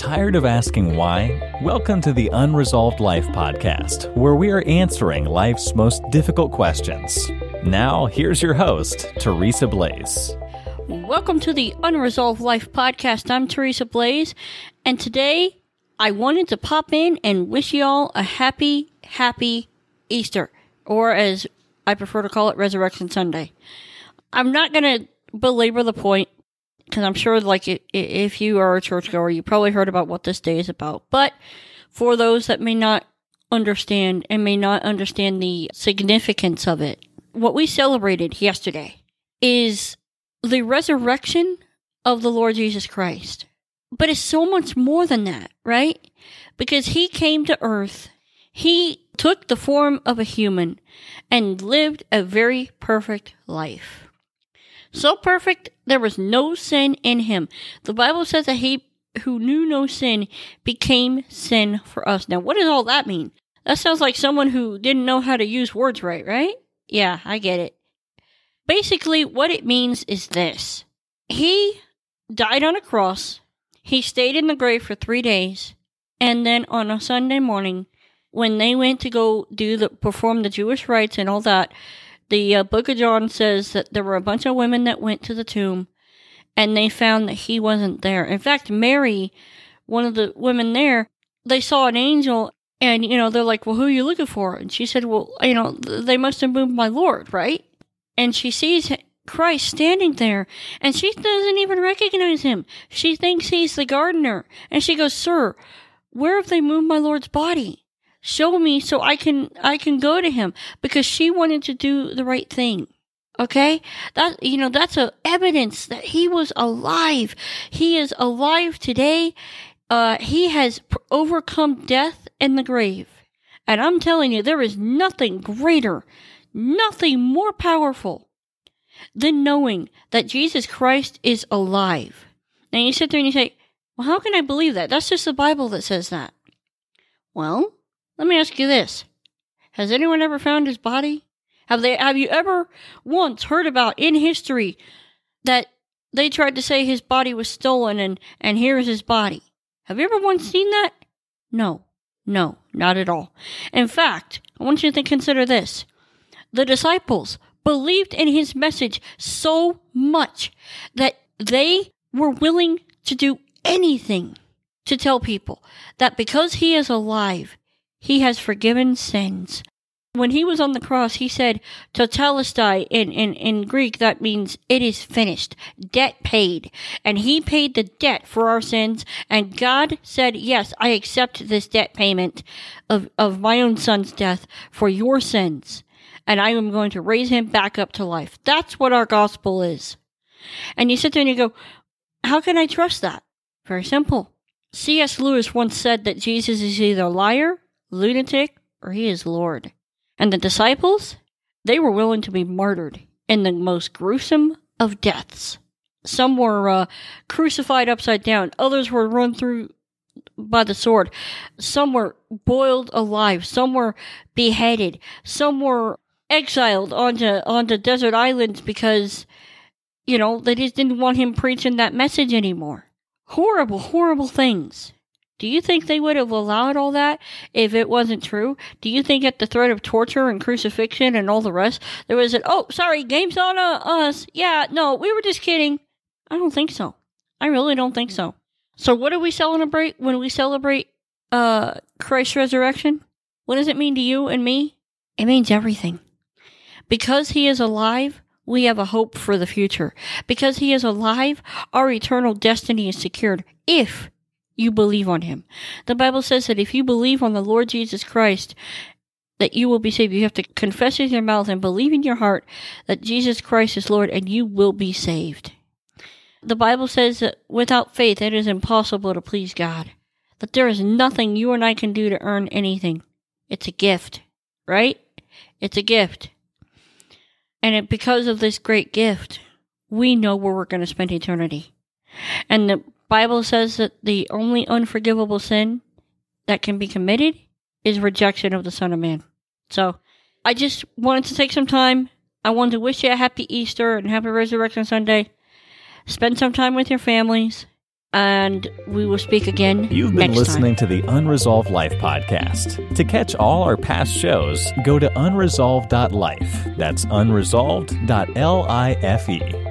Tired of asking why? Welcome to the Unresolved Life podcast, where we are answering life's most difficult questions. Now, here's your host, Theresa Blaze. Welcome to the Unresolved Life podcast. I'm Theresa Blaze, and today I wanted to pop in and wish y'all a happy, happy Easter, or as I prefer to call it, Resurrection Sunday. I'm not going to belabor the point because I'm sure, like, if you are a churchgoer, you probably heard about what this day is about. But for those that may not understand and may not understand the significance of it, what we celebrated yesterday is the resurrection of the Lord Jesus Christ. But it's so much more than that, right? Because he came to earth, he took the form of a human and lived a very perfect life. So perfect, there was no sin in him. The Bible says that he who knew no sin became sin for us. Now, what does all that mean? That sounds like someone who didn't know how to use words right, right? Yeah, I get it. Basically, what it means is this He died on a cross, he stayed in the grave for three days, and then on a Sunday morning, when they went to go do the perform the Jewish rites and all that, the uh, book of John says that there were a bunch of women that went to the tomb and they found that he wasn't there. In fact, Mary, one of the women there, they saw an angel and, you know, they're like, well, who are you looking for? And she said, well, you know, they must have moved my Lord, right? And she sees Christ standing there and she doesn't even recognize him. She thinks he's the gardener. And she goes, sir, where have they moved my Lord's body? Show me so I can I can go to him because she wanted to do the right thing. Okay? That you know that's a evidence that he was alive. He is alive today. Uh he has overcome death and the grave. And I'm telling you there is nothing greater, nothing more powerful than knowing that Jesus Christ is alive. Now you sit there and you say, "Well, how can I believe that? That's just the Bible that says that." Well, let me ask you this. Has anyone ever found his body? Have they have you ever once heard about in history that they tried to say his body was stolen and and here's his body? Have you ever once seen that? No. No, not at all. In fact, I want you to consider this. The disciples believed in his message so much that they were willing to do anything to tell people that because he is alive, he has forgiven sins. When he was on the cross, he said, Tetelestai, in, in, in Greek, that means it is finished, debt paid. And he paid the debt for our sins, and God said, yes, I accept this debt payment of, of my own son's death for your sins, and I am going to raise him back up to life. That's what our gospel is. And you sit there and you go, how can I trust that? Very simple. C.S. Lewis once said that Jesus is either a liar lunatic, or he is Lord. And the disciples, they were willing to be martyred in the most gruesome of deaths. Some were uh, crucified upside down, others were run through by the sword, some were boiled alive, some were beheaded, some were exiled onto onto desert islands because you know they just didn't want him preaching that message anymore. Horrible, horrible things. Do you think they would have allowed all that if it wasn't true? Do you think at the threat of torture and crucifixion and all the rest, there was an, oh, sorry, game's on uh, us. Yeah, no, we were just kidding. I don't think so. I really don't think so. So what do we celebrate when we celebrate uh Christ's resurrection? What does it mean to you and me? It means everything. Because he is alive, we have a hope for the future. Because he is alive, our eternal destiny is secured if you believe on him. The Bible says that if you believe on the Lord Jesus Christ, that you will be saved. You have to confess with your mouth and believe in your heart that Jesus Christ is Lord and you will be saved. The Bible says that without faith it is impossible to please God. That there is nothing you and I can do to earn anything. It's a gift, right? It's a gift. And it, because of this great gift, we know where we're going to spend eternity. And the Bible says that the only unforgivable sin that can be committed is rejection of the Son of Man. So I just wanted to take some time. I wanted to wish you a happy Easter and happy Resurrection Sunday. Spend some time with your families. and we will speak again. You've been listening time. to the Unresolved Life podcast. To catch all our past shows, go to unresolved.life. That's unresolved.life.